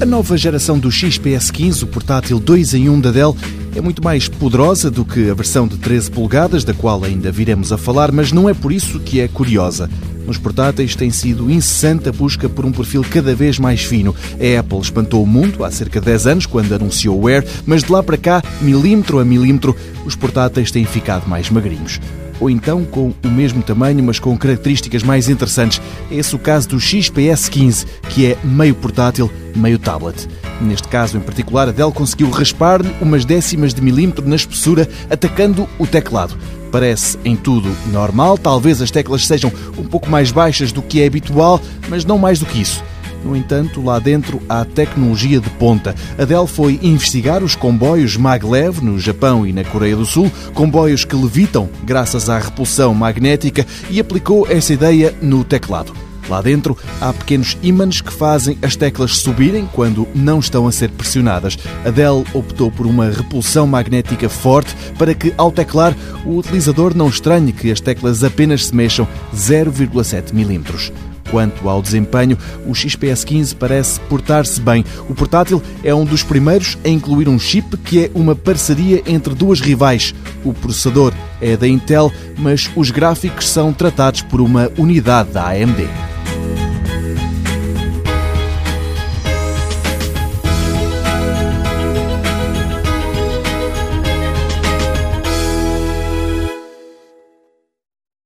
A nova geração do XPS15, o portátil 2 em 1 da Dell, é muito mais poderosa do que a versão de 13 polegadas, da qual ainda viremos a falar, mas não é por isso que é curiosa. Nos portáteis tem sido incessante a busca por um perfil cada vez mais fino. A Apple espantou o mundo há cerca de 10 anos, quando anunciou o Air, mas de lá para cá, milímetro a milímetro, os portáteis têm ficado mais magrinhos ou então com o mesmo tamanho, mas com características mais interessantes. É esse o caso do XPS 15, que é meio portátil, meio tablet. Neste caso em particular, a Dell conseguiu raspar-lhe umas décimas de milímetro na espessura, atacando o teclado. Parece em tudo normal, talvez as teclas sejam um pouco mais baixas do que é habitual, mas não mais do que isso. No entanto, lá dentro há tecnologia de ponta. A Dell foi investigar os comboios maglev no Japão e na Coreia do Sul, comboios que levitam graças à repulsão magnética, e aplicou essa ideia no teclado. Lá dentro há pequenos ímãs que fazem as teclas subirem quando não estão a ser pressionadas. A Dell optou por uma repulsão magnética forte para que, ao teclar, o utilizador não estranhe que as teclas apenas se mexam 0,7 milímetros. Quanto ao desempenho, o XPS 15 parece portar-se bem. O portátil é um dos primeiros a incluir um chip que é uma parceria entre duas rivais. O processador é da Intel, mas os gráficos são tratados por uma unidade da AMD.